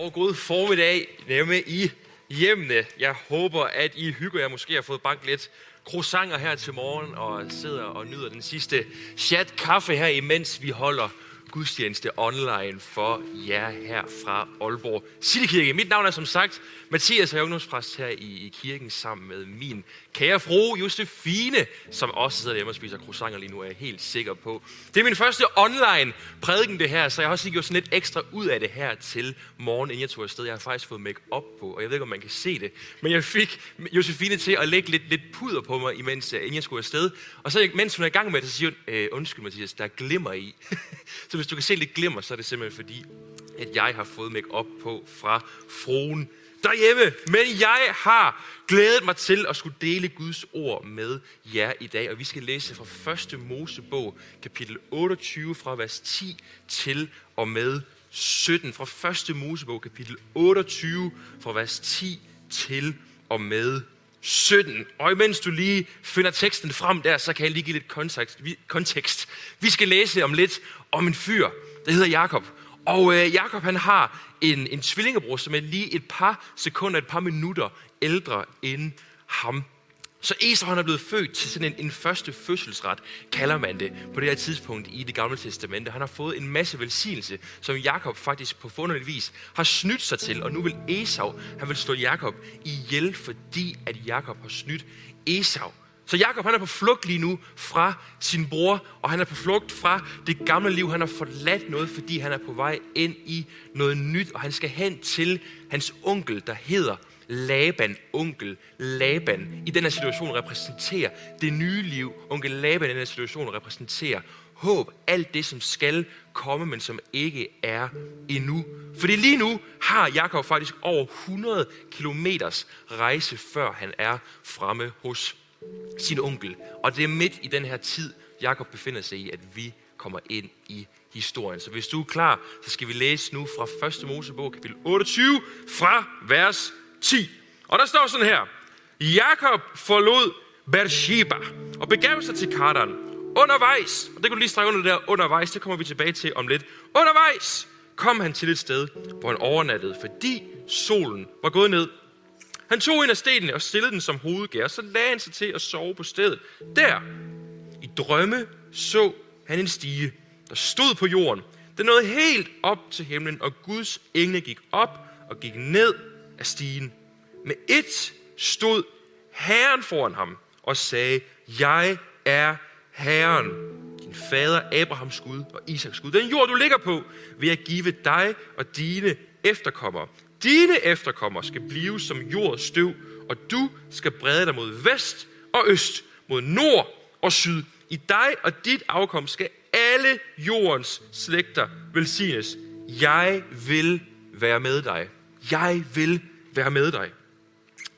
Og god formiddag hjemme i hjemmene. Jeg håber, at I hygger jer. Måske har fået banket lidt croissanter her til morgen og sidder og nyder den sidste chat kaffe her, imens vi holder gudstjeneste online for jer her fra Aalborg Citykirke. Mit navn er som sagt Mathias, og jeg er ungdomspræst her i, i kirken sammen med min kære fru Josefine, som også sidder hjemme og spiser croissanter lige nu, er jeg helt sikker på. Det er min første online prædiken det her, så jeg har også lige gjort sådan lidt ekstra ud af det her til morgen, inden jeg tog afsted. Jeg har faktisk fået make op på, og jeg ved ikke, om man kan se det, men jeg fik Josefine til at lægge lidt, lidt puder på mig, imens, inden jeg skulle afsted. Og så mens hun er i gang med det, så siger hun, øh, undskyld Mathias, der glimmer i. så hvis du kan se lidt glimmer, så er det simpelthen fordi, at jeg har fået make op på fra fruen derhjemme. Men jeg har glædet mig til at skulle dele Guds ord med jer i dag. Og vi skal læse fra 1. Mosebog, kapitel 28, fra vers 10 til og med 17. Fra 1. Mosebog, kapitel 28, fra vers 10 til og med 17. Og imens du lige finder teksten frem der, så kan jeg lige give lidt kontekst. kontekst. Vi skal læse om lidt om en fyr, der hedder Jakob. Og øh, Jakob han har en, en tvillingebror, som er lige et par sekunder, et par minutter ældre end ham. Så Esau han er blevet født til sådan en, en første fødselsret, kalder man det, på det her tidspunkt i det gamle testamente. Han har fået en masse velsignelse, som Jakob faktisk på forunderlig vis har snydt sig til. Og nu vil Esau, han vil slå Jakob ihjel, fordi at Jakob har snydt Esau. Så Jakob han er på flugt lige nu fra sin bror, og han er på flugt fra det gamle liv. Han har forladt noget, fordi han er på vej ind i noget nyt, og han skal hen til hans onkel, der hedder Laban, onkel Laban. I den her situation repræsenterer det nye liv. Onkel Laban i den her situation repræsenterer håb, alt det, som skal komme, men som ikke er endnu. Fordi lige nu har Jakob faktisk over 100 km rejse, før han er fremme hos sin onkel. Og det er midt i den her tid, Jakob befinder sig i, at vi kommer ind i historien. Så hvis du er klar, så skal vi læse nu fra 1. Mosebog, kapitel 28, fra vers 10. Og der står sådan her. Jakob forlod Beersheba og begav sig til Kardan. Undervejs, og det kan du lige strække under der, undervejs, det kommer vi tilbage til om lidt. Undervejs kom han til et sted, hvor han overnattede, fordi solen var gået ned. Han tog en af stenene og stillede den som hovedgær, så lagde han sig til at sove på stedet. Der, i drømme, så han en stige, der stod på jorden. Den nåede helt op til himlen, og Guds engle gik op og gik ned af stigen. Med et stod Herren foran ham og sagde, jeg er Herren, din fader Abrahams Gud og Isaks Gud. Den jord, du ligger på, vil jeg give dig og dine efterkommere. Dine efterkommere skal blive som jordens støv, og du skal brede dig mod vest og øst, mod nord og syd. I dig og dit afkom skal alle jordens slægter velsignes. Jeg vil være med dig. Jeg vil være med dig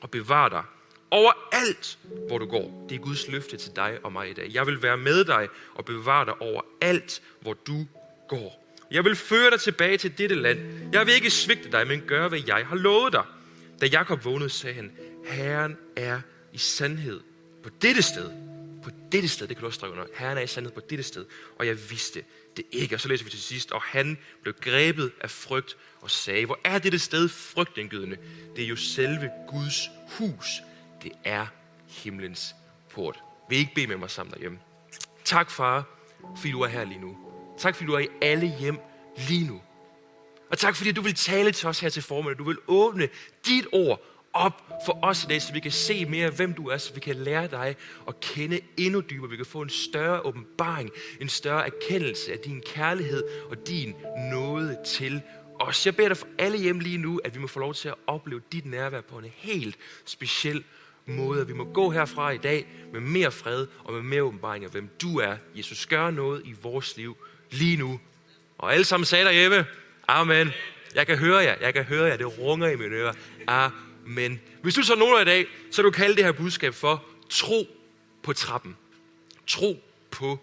og bevare dig overalt, hvor du går. Det er Guds løfte til dig og mig i dag. Jeg vil være med dig og bevare dig overalt, hvor du går. Jeg vil føre dig tilbage til dette land. Jeg vil ikke svigte dig, men gøre, hvad jeg har lovet dig. Da Jakob vågnede, sagde han, Herren er i sandhed på dette sted. På dette sted, det kan du også under. Herren er i sandhed på dette sted. Og jeg vidste det ikke. Og så læser vi til sidst, og han blev grebet af frygt og sagde, hvor er dette sted frygtindgydende? Det er jo selve Guds hus. Det er himlens port. Vil I ikke bede med mig sammen derhjemme? Tak, far, fordi du er her lige nu. Tak fordi du er i alle hjem lige nu. Og tak fordi du vil tale til os her til formiddag. Du vil åbne dit ord op for os i dag, så vi kan se mere, hvem du er, så vi kan lære dig at kende endnu dybere. Vi kan få en større åbenbaring, en større erkendelse af din kærlighed og din nåde til os. Jeg beder dig for alle hjem lige nu, at vi må få lov til at opleve dit nærvær på en helt speciel måde. At vi må gå herfra i dag med mere fred og med mere åbenbaring af, hvem du er. Jesus, gør noget i vores liv lige nu. Og alle sammen sagde derhjemme, Amen. Jeg kan høre jer, jeg kan høre jer, det runger i mine ører. Amen men. Hvis du så nogen i dag, så du kalde det her budskab for tro på trappen. Tro på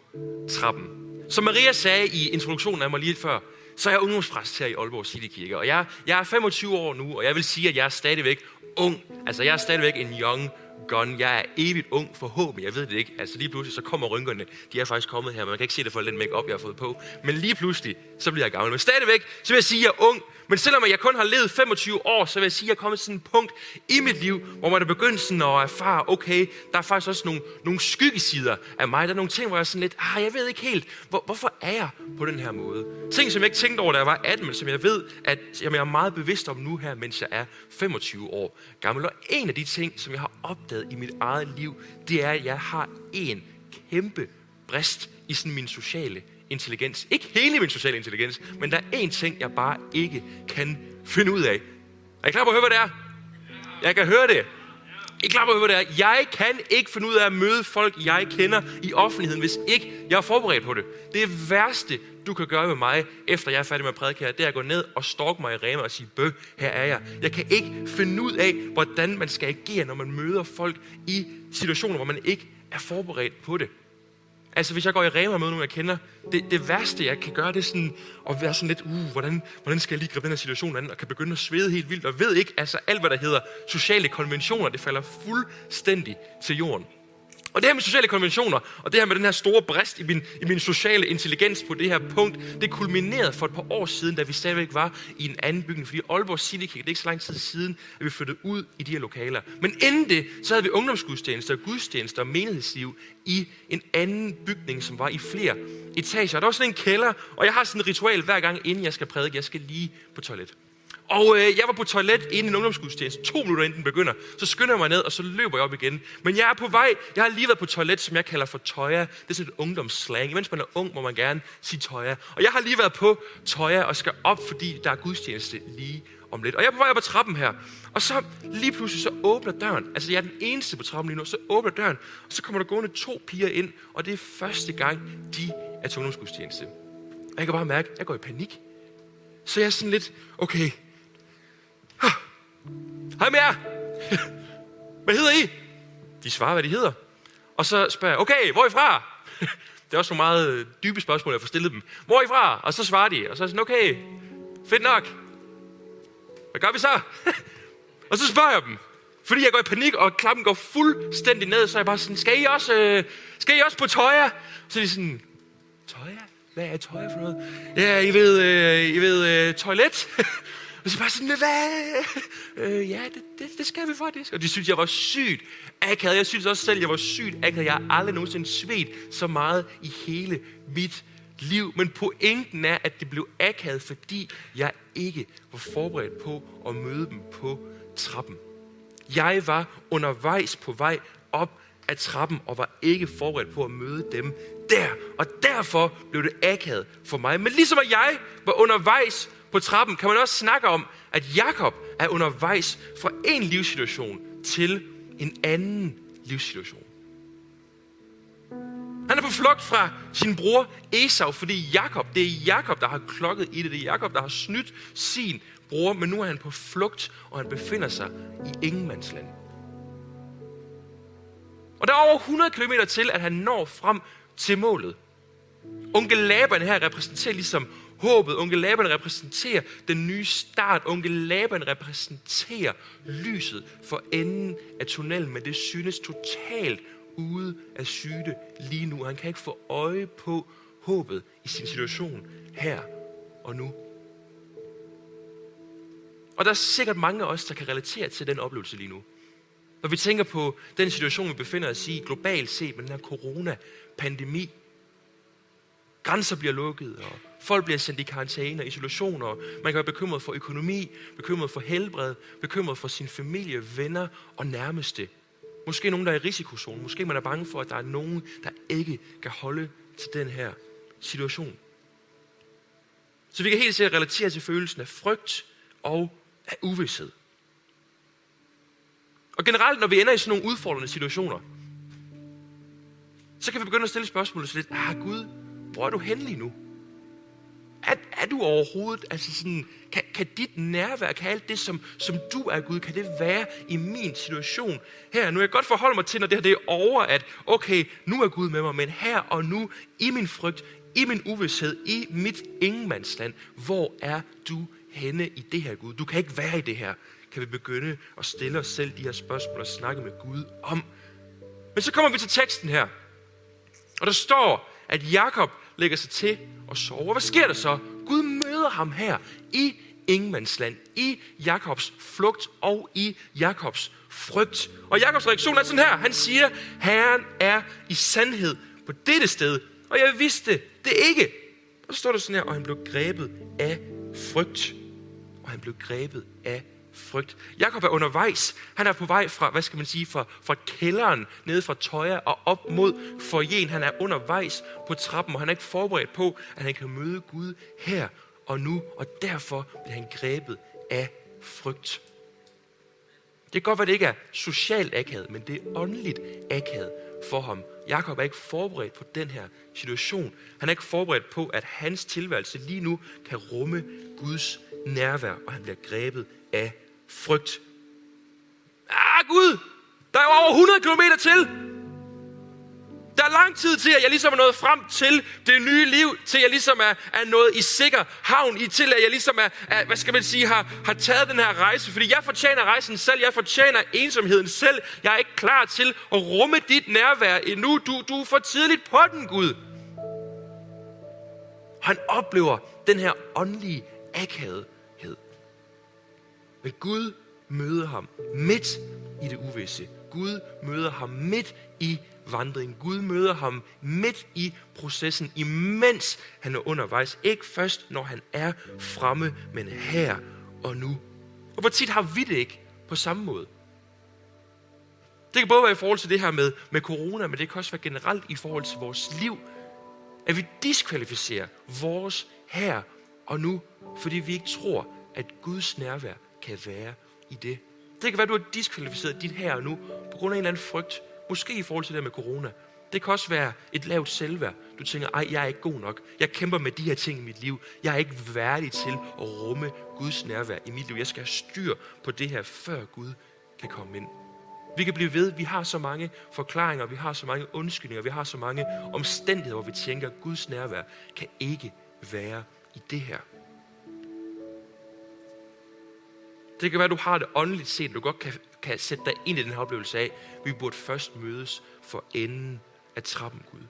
trappen. Som Maria sagde i introduktionen af mig lige før, så er jeg ungdomspræst her i Aalborg City Kirke. Og jeg, jeg er 25 år nu, og jeg vil sige, at jeg er stadigvæk ung. Altså, jeg er stadigvæk en young gun. Jeg er evigt ung, forhåbentlig. Jeg ved det ikke. Altså lige pludselig, så kommer rynkerne. De er faktisk kommet her, men man kan ikke se det for den make-up, jeg har fået på. Men lige pludselig, så bliver jeg gammel. Men stadigvæk, så vil jeg sige, at jeg er ung, men selvom jeg kun har levet 25 år, så vil jeg sige, at jeg er kommet til en et punkt i mit liv, hvor man er begyndt sådan at ah, erfare, okay, der er faktisk også nogle, nogle skyggesider af mig. Der er nogle ting, hvor jeg er sådan lidt, ah, jeg ved ikke helt, hvor, hvorfor er jeg på den her måde? Ting, som jeg ikke tænkte over, da jeg var 18, men som jeg ved, at jamen, jeg er meget bevidst om nu her, mens jeg er 25 år gammel. Og en af de ting, som jeg har opdaget i mit eget liv, det er, at jeg har en kæmpe brist i sådan mine sociale intelligens. Ikke hele min sociale intelligens, men der er én ting, jeg bare ikke kan finde ud af. Er I klar på at høre, hvad det er? Jeg kan høre det. I klar på at høre, hvad det er? Jeg kan ikke finde ud af at møde folk, jeg kender i offentligheden, hvis ikke jeg er forberedt på det. Det værste, du kan gøre med mig, efter jeg er færdig med at prædike her, det er at gå ned og stalke mig i Rema og sige, bøh, her er jeg. Jeg kan ikke finde ud af, hvordan man skal agere, når man møder folk i situationer, hvor man ikke er forberedt på det. Altså, hvis jeg går i Rema med nogen, jeg kender, det, det værste, jeg kan gøre, det er sådan at være sådan lidt, uh, hvordan, hvordan skal jeg lige gribe den her situation an, og kan begynde at svede helt vildt, og ved ikke, altså alt, hvad der hedder sociale konventioner, det falder fuldstændig til jorden. Og det her med sociale konventioner, og det her med den her store brist i min, i min sociale intelligens på det her punkt, det kulminerede for et par år siden, da vi stadigvæk var i en anden bygning. Fordi Aalborg City det er ikke så lang tid siden, at vi flyttede ud i de her lokaler. Men inden det, så havde vi ungdomsgudstjenester, gudstjenester og menighedsliv i en anden bygning, som var i flere etager. Der var sådan en kælder, og jeg har sådan et ritual hver gang, inden jeg skal prædike. Jeg skal lige på toilet. Og øh, jeg var på toilet inden en ungdomsgudstjeneste, to minutter inden den begynder. Så skynder jeg mig ned, og så løber jeg op igen. Men jeg er på vej. Jeg har lige været på toilet, som jeg kalder for tøjer. Det er sådan et ungdomsslang. Mens man er ung, må man gerne sige tøjer. Og jeg har lige været på tøjer og skal op, fordi der er gudstjeneste lige om lidt. Og jeg er på vej op ad trappen her. Og så lige pludselig så åbner døren. Altså jeg er den eneste på trappen lige nu. Så åbner døren, og så kommer der gående to piger ind. Og det er første gang, de er til ungdomsgudstjeneste. Og jeg kan bare mærke, at jeg går i panik. Så jeg er sådan lidt, okay, Hej med jer. Hvad hedder I? De svarer, hvad de hedder. Og så spørger jeg, okay, hvor er I fra? Det er også nogle meget øh, dybe spørgsmål, jeg får stillet dem. Hvor er I fra? Og så svarer de, og så er jeg sådan, okay, fedt nok. Hvad gør vi så? og så spørger jeg dem, fordi jeg går i panik, og klappen går fuldstændig ned, så er jeg bare sådan, skal I også, øh, skal I også på tøjer? Så er de sådan, tøjer? Hvad er tøjer for noget? Ja, I ved, øh, I ved øh, toilet. Og så bare sådan, hvad? Øh, ja, det, det, det skal vi faktisk. Og de synes, jeg var sygt akavet. Jeg synes også selv, jeg var sygt akavet. Jeg har aldrig nogensinde svedt så meget i hele mit liv. Men pointen er, at det blev akavet, fordi jeg ikke var forberedt på at møde dem på trappen. Jeg var undervejs på vej op af trappen og var ikke forberedt på at møde dem der. Og derfor blev det akavet for mig. Men ligesom at jeg var undervejs på trappen, kan man også snakke om, at Jakob er undervejs fra en livssituation til en anden livssituation. Han er på flugt fra sin bror Esau, fordi Jakob, det er Jakob, der har klokket i det. Det er Jakob, der har snydt sin bror, men nu er han på flugt, og han befinder sig i ingenmandsland. Og der er over 100 km til, at han når frem til målet. Onkel Laban her repræsenterer ligesom håbet. Onkel Laban repræsenterer den nye start. Onkel Laban repræsenterer lyset for enden af tunnelen, men det synes totalt ude af syge lige nu. Han kan ikke få øje på håbet i sin situation her og nu. Og der er sikkert mange af os, der kan relatere til den oplevelse lige nu. Når vi tænker på den situation, vi befinder os i globalt set med den her corona-pandemi. Grænser bliver lukket, og Folk bliver sendt i karantæne og isolationer. man kan være bekymret for økonomi, bekymret for helbred, bekymret for sin familie, venner og nærmeste. Måske nogen, der er i risikozonen. Måske man er bange for, at der er nogen, der ikke kan holde til den her situation. Så vi kan helt sikkert relatere til følelsen af frygt og af uvidshed. Og generelt, når vi ender i sådan nogle udfordrende situationer, så kan vi begynde at stille spørgsmålet så lidt, ah Gud, hvor er du hen lige nu? Er, er du overhovedet, altså sådan, kan, kan dit nærvær, kan alt det, som, som du er Gud, kan det være i min situation her? Nu kan jeg godt forholde mig til, når det her det er over, at okay, nu er Gud med mig, men her og nu, i min frygt, i min uvidshed, i mit ingenmandsland, hvor er du henne i det her Gud? Du kan ikke være i det her. Kan vi begynde at stille os selv de her spørgsmål og snakke med Gud om? Men så kommer vi til teksten her. Og der står, at Jakob lægger sig til og sover. Hvad sker der så? Gud møder ham her i ingenmandsland, i Jakobs flugt og i Jakobs frygt. Og Jakobs reaktion er sådan her. Han siger, Herren er i sandhed på dette sted, og jeg vidste det ikke. Og så står der sådan her, og han blev grebet af frygt. Og han blev grebet af frygt. Jakob er undervejs. Han er på vej fra, hvad skal man sige, fra, fra kælderen, nede fra Tøjer og op mod forjen. Han er undervejs på trappen, og han er ikke forberedt på, at han kan møde Gud her og nu, og derfor bliver han grebet af frygt. Det kan godt være, det ikke er socialt akavet, men det er åndeligt akavet for ham. Jakob er ikke forberedt på den her situation. Han er ikke forberedt på, at hans tilværelse lige nu kan rumme Guds nærvær, og han bliver grebet af frygt. Ah, Gud! Der er jo over 100 km til! Der er lang tid til, at jeg ligesom er nået frem til det nye liv, til jeg ligesom er, er nået i sikker havn, i til at jeg ligesom er, er, hvad skal man sige, har, har taget den her rejse. Fordi jeg fortjener rejsen selv, jeg fortjener ensomheden selv. Jeg er ikke klar til at rumme dit nærvær endnu. Du, du er for tidligt på den, Gud. Han oplever den her åndelige akavethed. Men Gud møder ham midt i det uvisse. Gud møder ham midt i vandringen. Gud møder ham midt i processen, imens han er undervejs. Ikke først, når han er fremme, men her og nu. Og hvor tit har vi det ikke på samme måde? Det kan både være i forhold til det her med, med corona, men det kan også være generelt i forhold til vores liv. At vi diskvalificerer vores her og nu, fordi vi ikke tror, at Guds nærvær kan være i det. Det kan være, at du har diskvalificeret dit her og nu på grund af en eller anden frygt, Måske i forhold til det med corona. Det kan også være et lavt selvværd. Du tænker, ej, jeg er ikke god nok. Jeg kæmper med de her ting i mit liv. Jeg er ikke værdig til at rumme Guds nærvær i mit liv. Jeg skal have styr på det her, før Gud kan komme ind. Vi kan blive ved. Vi har så mange forklaringer, vi har så mange undskyldninger, vi har så mange omstændigheder, hvor vi tænker, at Guds nærvær kan ikke være i det her. Det kan være, at du har det åndeligt set, du godt kan, kan sætte dig ind i den her oplevelse af, vi burde først mødes for enden af trappen, Gud.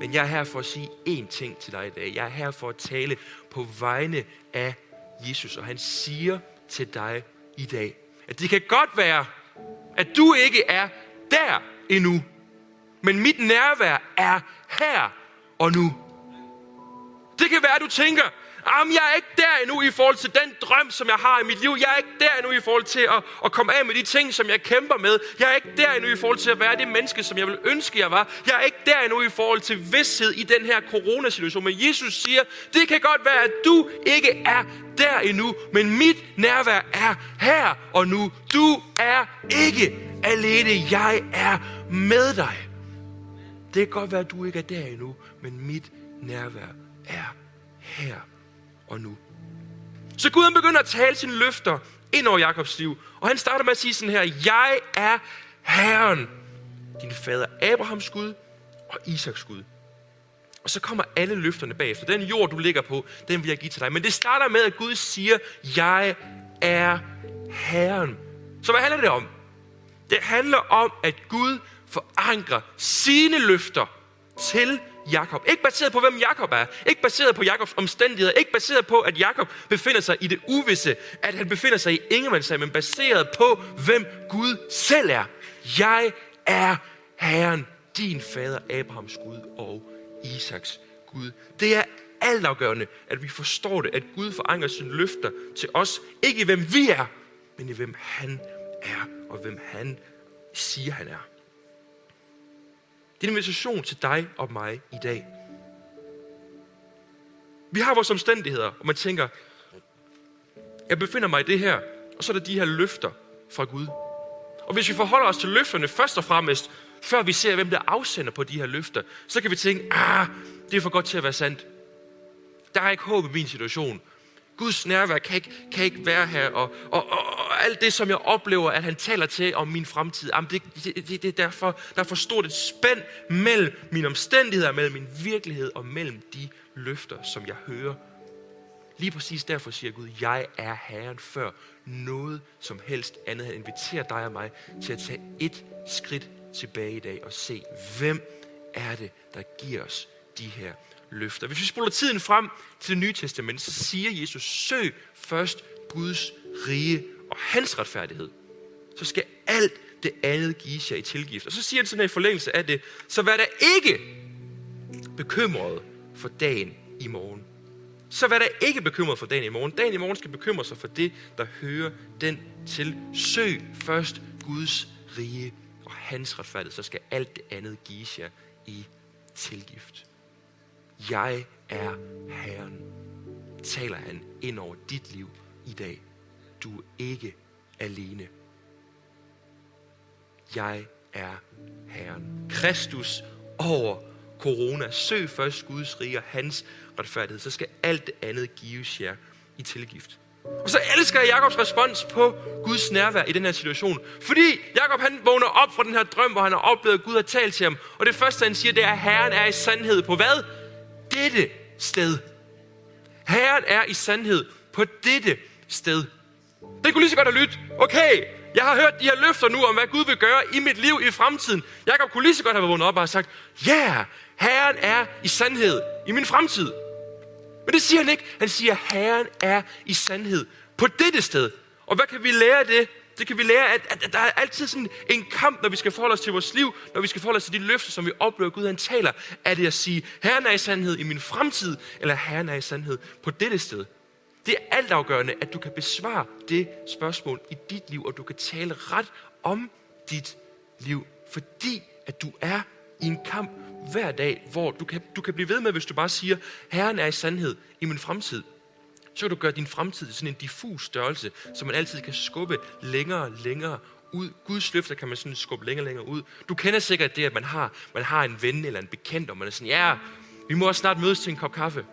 Men jeg er her for at sige én ting til dig i dag. Jeg er her for at tale på vegne af Jesus, og han siger til dig i dag, at det kan godt være, at du ikke er der endnu, men mit nærvær er her og nu. Det kan være, at du tænker, Jamen, jeg er ikke der endnu i forhold til den drøm, som jeg har i mit liv. Jeg er ikke der endnu i forhold til at, at komme af med de ting, som jeg kæmper med. Jeg er ikke der endnu i forhold til at være det menneske, som jeg vil ønske, jeg var. Jeg er ikke der endnu i forhold til vidshed i den her coronasituation. Men Jesus siger, det kan godt være, at du ikke er der endnu, men mit nærvær er her og nu. Du er ikke alene. Jeg er med dig. Det kan godt være, at du ikke er der endnu, men mit nærvær er her og nu. Så Gud han begynder at tale sine løfter ind over Jakobs liv. Og han starter med at sige sådan her, jeg er Herren, din fader Abrahams Gud og Isaks Gud. Og så kommer alle løfterne bagefter. Den jord, du ligger på, den vil jeg give til dig. Men det starter med, at Gud siger, jeg er Herren. Så hvad handler det om? Det handler om, at Gud forankrer sine løfter til Jakob. Ikke baseret på, hvem Jakob er. Ikke baseret på Jakobs omstændigheder. Ikke baseret på, at Jakob befinder sig i det uvisse. At han befinder sig i ingenmandsag. Men baseret på, hvem Gud selv er. Jeg er Herren, din fader Abrahams Gud og Isaks Gud. Det er altafgørende, at vi forstår det, at Gud forankrer sine løfter til os. Ikke i hvem vi er, men i hvem han er, og hvem han siger, han er. Det er en invitation til dig og mig i dag. Vi har vores omstændigheder, og man tænker, jeg befinder mig i det her, og så er der de her løfter fra Gud. Og hvis vi forholder os til løfterne først og fremmest, før vi ser, hvem der afsender på de her løfter, så kan vi tænke, ah, det er for godt til at være sandt. Der er ikke håb i min situation. Guds nærvær kan ikke, kan ikke være her, og, og, og, og alt det, som jeg oplever, at han taler til om min fremtid, jamen det, det, det, det er derfor, der er for stort et spænd mellem mine omstændigheder, mellem min virkelighed og mellem de løfter, som jeg hører. Lige præcis derfor siger Gud, jeg er Herren før noget som helst andet. Han inviterer dig og mig til at tage et skridt tilbage i dag og se, hvem er det, der giver os de her løfter. Hvis vi spoler tiden frem til det nye testament, så siger Jesus, søg først Guds rige og hans retfærdighed. Så skal alt det andet gives jer i tilgift. Og så siger han sådan her i forlængelse af det, så vær der ikke bekymret for dagen i morgen. Så vær der ikke bekymret for dagen i morgen. Dagen i morgen skal bekymre sig for det, der hører den til. Søg først Guds rige og hans retfærdighed, så skal alt det andet gives jer i tilgift. Jeg er Herren, taler han ind over dit liv i dag. Du er ikke alene. Jeg er Herren. Kristus over corona. Søg først Guds rige og hans retfærdighed, så skal alt det andet gives jer i tilgift. Og så elsker jeg Jakobs respons på Guds nærvær i den her situation. Fordi Jakob han vågner op fra den her drøm, hvor han har oplevet, at Gud har talt til ham. Og det første, han siger, det er, at Herren er i sandhed på hvad? Dette sted. Herren er i sandhed på dette sted. Det kunne lige så godt have lyttet. Okay, jeg har hørt de her løfter nu om, hvad Gud vil gøre i mit liv i fremtiden. Jakob kunne lige så godt have vågnet op og sagt, ja, yeah, Herren er i sandhed i min fremtid. Men det siger han ikke. Han siger, Herren er i sandhed på dette sted. Og hvad kan vi lære af det? Det kan vi lære, at, at, at der er altid sådan en kamp, når vi skal forholde os til vores liv, når vi skal forholde os til de løfter, som vi oplever, Gud han taler. Er det at sige, Herren er i sandhed i min fremtid, eller Herren er i sandhed på dette sted? Det er altafgørende, at du kan besvare det spørgsmål i dit liv, og du kan tale ret om dit liv, fordi at du er i en kamp hver dag, hvor du kan, du kan blive ved med, hvis du bare siger, Herren er i sandhed i min fremtid. Så kan du gøre din fremtid til sådan en diffus størrelse, som man altid kan skubbe længere og længere ud. Guds løfter kan man sådan skubbe længere og længere ud. Du kender sikkert det, at man har, man har en ven eller en bekendt, og man er sådan, ja, vi må også snart mødes til en kop kaffe.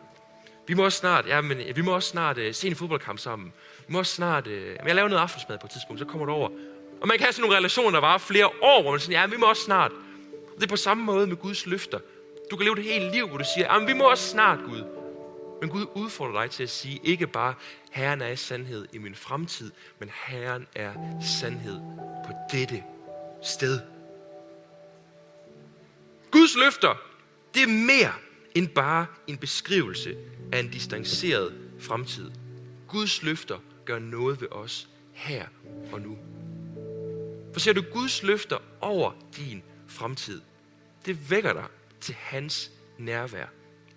Vi må også snart, ja, men vi må også snart øh, se en fodboldkamp sammen. Vi må også snart, øh, men jeg laver noget aftensmad på et tidspunkt, så kommer du over. Og man kan have sådan nogle relationer, der varer flere år, hvor man siger, ja, vi må også snart. Det er på samme måde med Guds løfter. Du kan leve det hele liv, hvor du siger, ja, vi må også snart, Gud. Men Gud udfordrer dig til at sige, ikke bare, Herren er i sandhed i min fremtid, men Herren er sandhed på dette sted. Guds løfter, det er mere end bare en beskrivelse af en distanceret fremtid. Guds løfter gør noget ved os her og nu. For ser du Guds løfter over din fremtid, det vækker dig til hans nærvær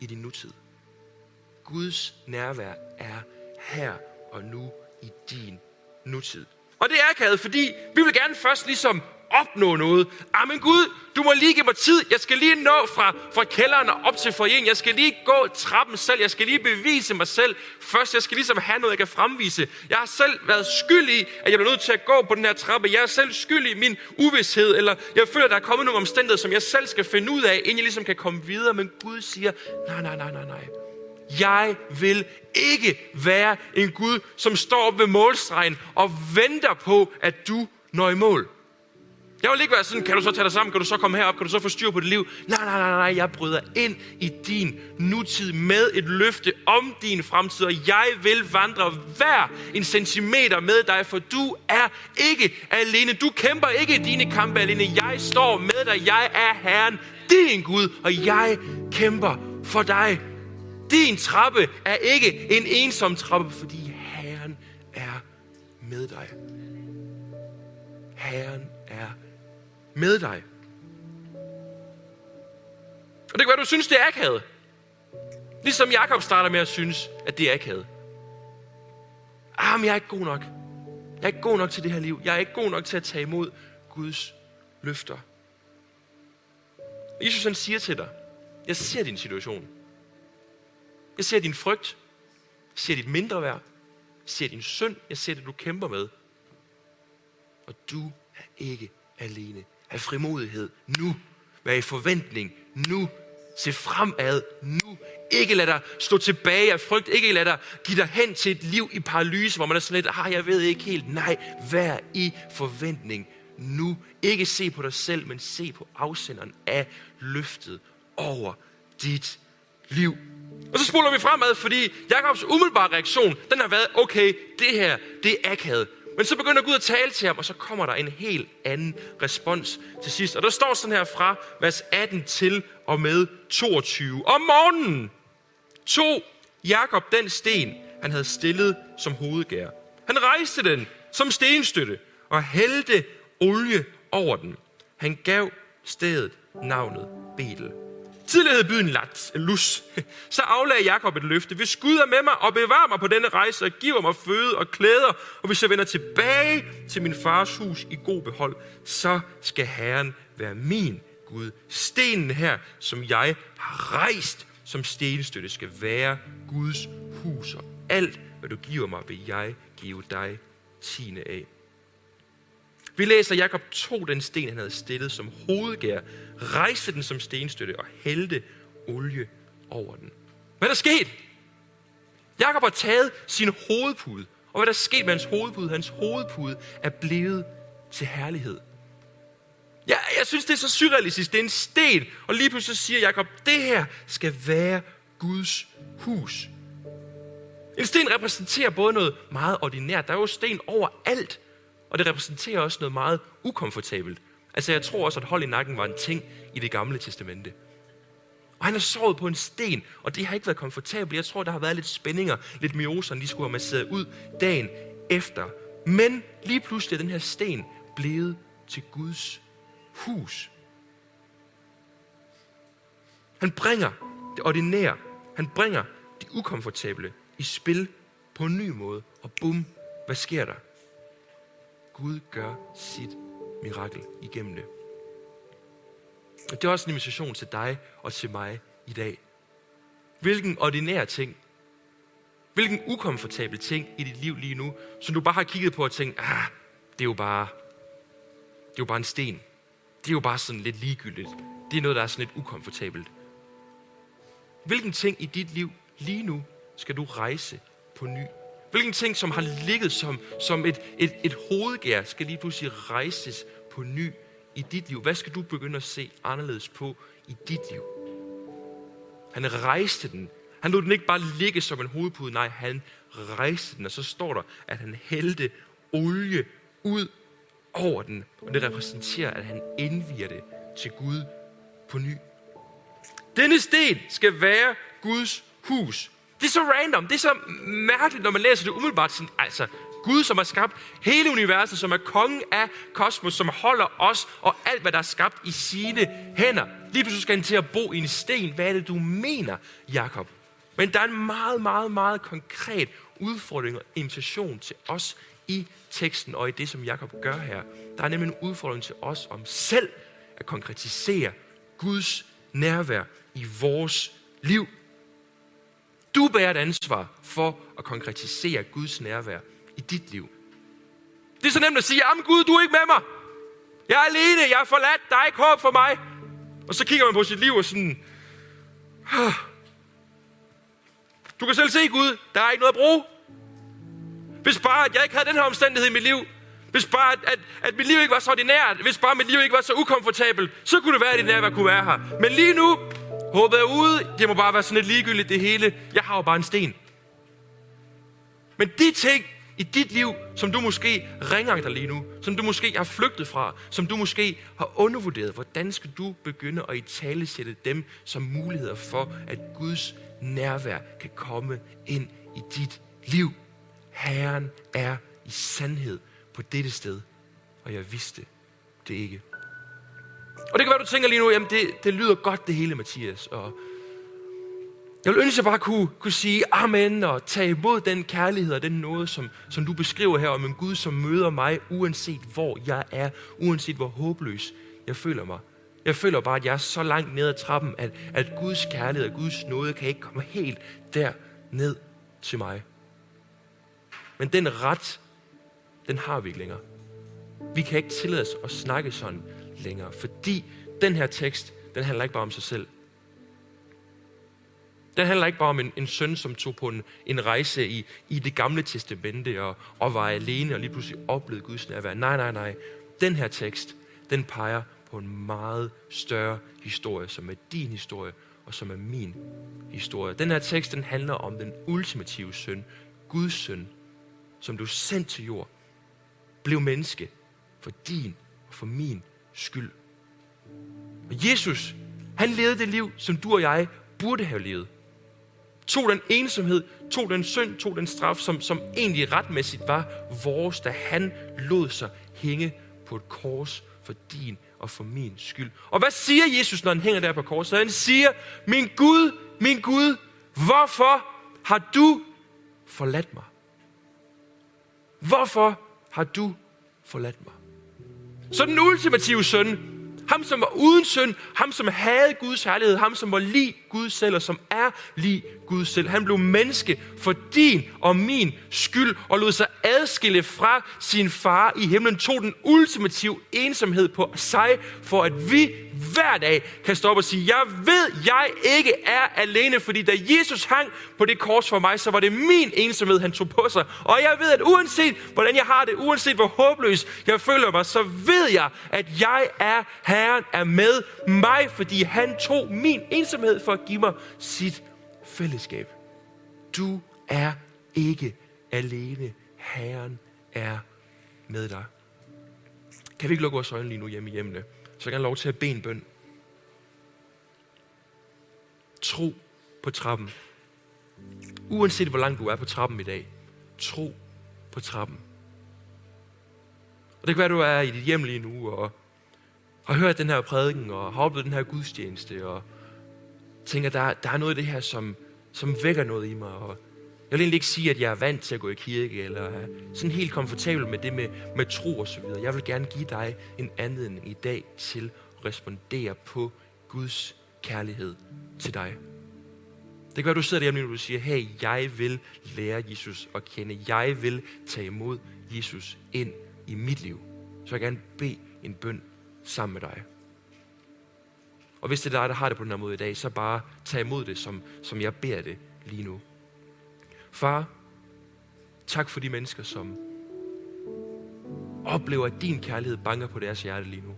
i din nutid. Guds nærvær er her og nu i din nutid. Og det er akavet, fordi vi vil gerne først ligesom opnå noget. Ah, men Gud, du må lige give mig tid. Jeg skal lige nå fra, fra kælderen og op til forjen. Jeg skal lige gå trappen selv. Jeg skal lige bevise mig selv. Først, jeg skal ligesom have noget, jeg kan fremvise. Jeg har selv været skyld i, at jeg bliver nødt til at gå på den her trappe. Jeg er selv skyld i min uvidshed. Eller jeg føler, at der er kommet nogle omstændigheder, som jeg selv skal finde ud af, inden jeg ligesom kan komme videre. Men Gud siger, nej, nej, nej, nej, nej. Jeg vil ikke være en Gud, som står ved målstregen og venter på, at du når i mål. Jeg vil ikke være sådan, kan du så tage dig sammen, kan du så komme herop, kan du så få styr på dit liv? Nej, nej, nej, nej, jeg bryder ind i din nutid med et løfte om din fremtid, og jeg vil vandre hver en centimeter med dig, for du er ikke alene. Du kæmper ikke dine kampe alene. Jeg står med dig. Jeg er Herren, din Gud, og jeg kæmper for dig. Din trappe er ikke en ensom trappe, fordi Herren er med dig. Herren med dig. Og det kan være, du synes, det er akavet. Ligesom Jakob starter med at synes, at det er akavet. Ah, men jeg er ikke god nok. Jeg er ikke god nok til det her liv. Jeg er ikke god nok til at tage imod Guds løfter. Jesus han siger til dig, jeg ser din situation. Jeg ser din frygt. Jeg ser dit mindre værd. Jeg ser din synd. Jeg ser det, du kæmper med. Og du er ikke alene af frimodighed nu. Vær i forventning nu. Se fremad nu. Ikke lad dig stå tilbage af frygt. Ikke lad dig give dig hen til et liv i paralyse, hvor man er sådan lidt, ah, jeg ved ikke helt. Nej, vær i forventning nu. Ikke se på dig selv, men se på afsenderen af løftet over dit liv. Og så spoler vi fremad, fordi Jakobs umiddelbare reaktion, den har været, okay, det her, det er akavet. Men så begynder Gud at tale til ham, og så kommer der en helt anden respons til sidst. Og der står sådan her fra vers 18 til og med 22. Om morgenen tog Jakob den sten, han havde stillet som hovedgær. Han rejste den som stenstøtte og hældte olie over den. Han gav stedet navnet Betel. Tidligere hed byen Lat, Lus. Så aflagde Jakob et løfte. Hvis Gud er med mig og bevarer mig på denne rejse og giver mig føde og klæder, og hvis jeg vender tilbage til min fars hus i god behold, så skal Herren være min Gud. Stenen her, som jeg har rejst som stenstøtte, skal være Guds hus. Og alt, hvad du giver mig, vil jeg give dig tiende af. Vi læser, at Jakob tog den sten, han havde stillet som hovedgær, rejste den som stenstøtte og hældte olie over den. Hvad er der sket? Jakob har taget sin hovedpude. Og hvad der er sket med hans hovedpude? Hans hovedpude er blevet til herlighed. Ja, jeg synes, det er så surrealistisk. Det er en sten. Og lige pludselig siger Jakob, det her skal være Guds hus. En sten repræsenterer både noget meget ordinært. Der er jo sten overalt. Og det repræsenterer også noget meget ukomfortabelt. Altså jeg tror også, at hold i nakken var en ting i det gamle testamente. Og han har sovet på en sten, og det har ikke været komfortabelt. Jeg tror, der har været lidt spændinger, lidt mioser, de skulle have masseret ud dagen efter. Men lige pludselig er den her sten blevet til Guds hus. Han bringer det ordinære, han bringer det ukomfortable i spil på en ny måde. Og bum, hvad sker der? Gud gør sit mirakel igennem det. Og det er også en invitation til dig og til mig i dag. Hvilken ordinær ting, hvilken ukomfortabel ting i dit liv lige nu, som du bare har kigget på og tænkt, ah, det er jo bare, det er jo bare en sten. Det er jo bare sådan lidt ligegyldigt. Det er noget, der er sådan lidt ukomfortabelt. Hvilken ting i dit liv lige nu skal du rejse på ny Hvilken ting, som har ligget som, som et, et, et hovedgær, skal lige pludselig rejses på ny i dit liv? Hvad skal du begynde at se anderledes på i dit liv? Han rejste den. Han lod den ikke bare ligge som en hovedpude. Nej, han rejste den. Og så står der, at han hældte olie ud over den. Og det repræsenterer, at han indviger det til Gud på ny. Denne sten skal være Guds hus. Det er så random, det er så mærkeligt, når man læser det umiddelbart. Sådan, altså, Gud, som har skabt hele universet, som er kongen af kosmos, som holder os og alt, hvad der er skabt i sine hænder. Lige pludselig skal han til at bo i en sten. Hvad er det, du mener, Jakob? Men der er en meget, meget, meget konkret udfordring og invitation til os i teksten og i det, som Jakob gør her. Der er nemlig en udfordring til os om selv at konkretisere Guds nærvær i vores liv. Du bærer et ansvar for at konkretisere Guds nærvær i dit liv. Det er så nemt at sige, jamen Gud, du er ikke med mig. Jeg er alene, jeg er forladt, der er ikke håb for mig. Og så kigger man på sit liv og sådan, ah. du kan selv se Gud, der er ikke noget at bruge. Hvis bare, at jeg ikke havde den her omstændighed i mit liv, hvis bare, at, at, at mit liv ikke var så ordinært, hvis bare mit liv ikke var så ukomfortabelt, så kunne det være, at det nærvær kunne være her. Men lige nu, Håbet er ude. Det må bare være sådan lidt ligegyldigt det hele. Jeg har jo bare en sten. Men de ting i dit liv, som du måske ringer dig lige nu, som du måske har flygtet fra, som du måske har undervurderet, hvordan skal du begynde at i tale sætte dem som muligheder for, at Guds nærvær kan komme ind i dit liv. Herren er i sandhed på dette sted, og jeg vidste det ikke. Og det kan være, du tænker lige nu, jamen det, det lyder godt det hele, Mathias. Og jeg vil ønske, at jeg bare kunne, kunne sige amen og tage imod den kærlighed og den noget, som, som du beskriver her om en Gud, som møder mig, uanset hvor jeg er, uanset hvor håbløs jeg føler mig. Jeg føler bare, at jeg er så langt ned ad trappen, at, at Guds kærlighed og Guds nåde kan ikke komme helt der ned til mig. Men den ret, den har vi ikke længere. Vi kan ikke tillade os at snakke sådan længere, fordi den her tekst, den handler ikke bare om sig selv. Den handler ikke bare om en, en søn, som tog på en, en rejse i, i det gamle testamente og, og var alene og lige pludselig oplevede Guds nærvær. Nej, nej, nej. Den her tekst, den peger på en meget større historie, som er din historie og som er min historie. Den her tekst, den handler om den ultimative søn, Guds søn, som blev sendt til jord blev menneske for din og for min skyld. Og Jesus, han levede det liv, som du og jeg burde have levet. Tog den ensomhed, tog den synd, tog den straf, som, som egentlig retmæssigt var vores, da han lod sig hænge på et kors for din og for min skyld. Og hvad siger Jesus, når han hænger der på korset? Han siger, min Gud, min Gud, hvorfor har du forladt mig? Hvorfor har du forladt mig? Så den ultimative søn, ham som var uden synd, ham som havde Guds herlighed, ham som var lige Gud selv, og som er lige Gud selv. Han blev menneske for din og min skyld, og lod sig adskille fra sin far i himlen, tog den ultimative ensomhed på sig, for at vi hver dag kan stoppe og sige, jeg ved, jeg ikke er alene, fordi da Jesus hang på det kors for mig, så var det min ensomhed, han tog på sig. Og jeg ved, at uanset hvordan jeg har det, uanset hvor håbløs jeg føler mig, så ved jeg, at jeg er Herren er med mig, fordi han tog min ensomhed for at give mig sit fællesskab. Du er ikke alene. Herren er med dig. Kan vi ikke lukke vores øjne lige nu hjemme i hjemmene? Så jeg lov til at bede en bøn. Tro på trappen. Uanset hvor langt du er på trappen i dag. Tro på trappen. Og det kan være, du er i dit hjem lige nu, og har hørt den her prædiken, og har oplevet den her gudstjeneste, og tænker, der, der er noget i det her, som, som vækker noget i mig. Og jeg vil egentlig ikke sige, at jeg er vant til at gå i kirke, eller er sådan helt komfortabel med det med, med tro og så videre. Jeg vil gerne give dig en anledning i dag til at respondere på Guds kærlighed til dig. Det kan være, du sidder derhjemme og du siger, hey, jeg vil lære Jesus at kende. Jeg vil tage imod Jesus ind i mit liv. Så jeg vil gerne bede en bøn sammen med dig. Og hvis det er dig, der har det på den her måde i dag, så bare tag imod det, som, som jeg beder det lige nu. Far, tak for de mennesker, som oplever, at din kærlighed banker på deres hjerte lige nu.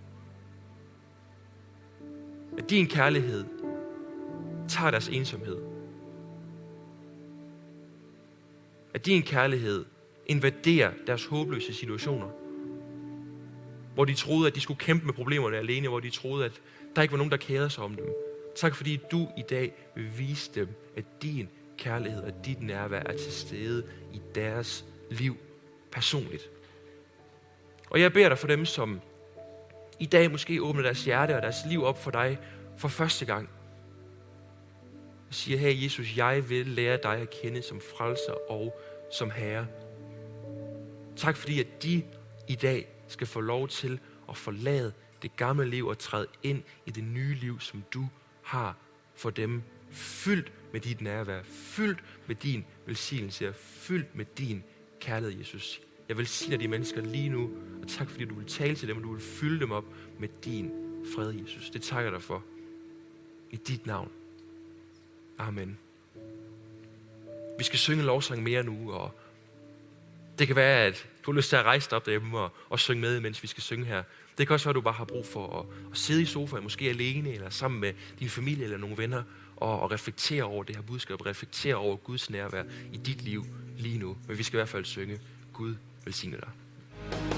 At din kærlighed tager deres ensomhed. At din kærlighed invaderer deres håbløse situationer. Hvor de troede, at de skulle kæmpe med problemerne alene, hvor de troede, at der ikke var nogen, der kærede sig om dem. Tak fordi du i dag vil vise dem, at din kærlighed og dit nærvær er til stede i deres liv personligt. Og jeg beder dig for dem, som i dag måske åbner deres hjerte og deres liv op for dig for første gang. Og siger, her Jesus, jeg vil lære dig at kende som frelser og som herre. Tak fordi, at de i dag skal få lov til at forlade det gamle liv og træde ind i det nye liv, som du har for dem. Fyldt med dit nærvær, fyldt med din velsignelse, fyldt med din kærlighed, Jesus. Jeg velsigner de mennesker lige nu, og tak fordi du vil tale til dem, og du vil fylde dem op med din fred, Jesus. Det takker jeg dig for. I dit navn. Amen. Vi skal synge lovsang mere nu, og det kan være, at du har lyst til at rejse dig op derhjemme og, og synge med, mens vi skal synge her. Det kan også være, at du bare har brug for at, at sidde i sofaen, måske alene, eller sammen med din familie eller nogle venner, og, og reflektere over det her budskab, reflektere over Guds nærvær i dit liv lige nu. Men vi skal i hvert fald synge, Gud velsigne dig.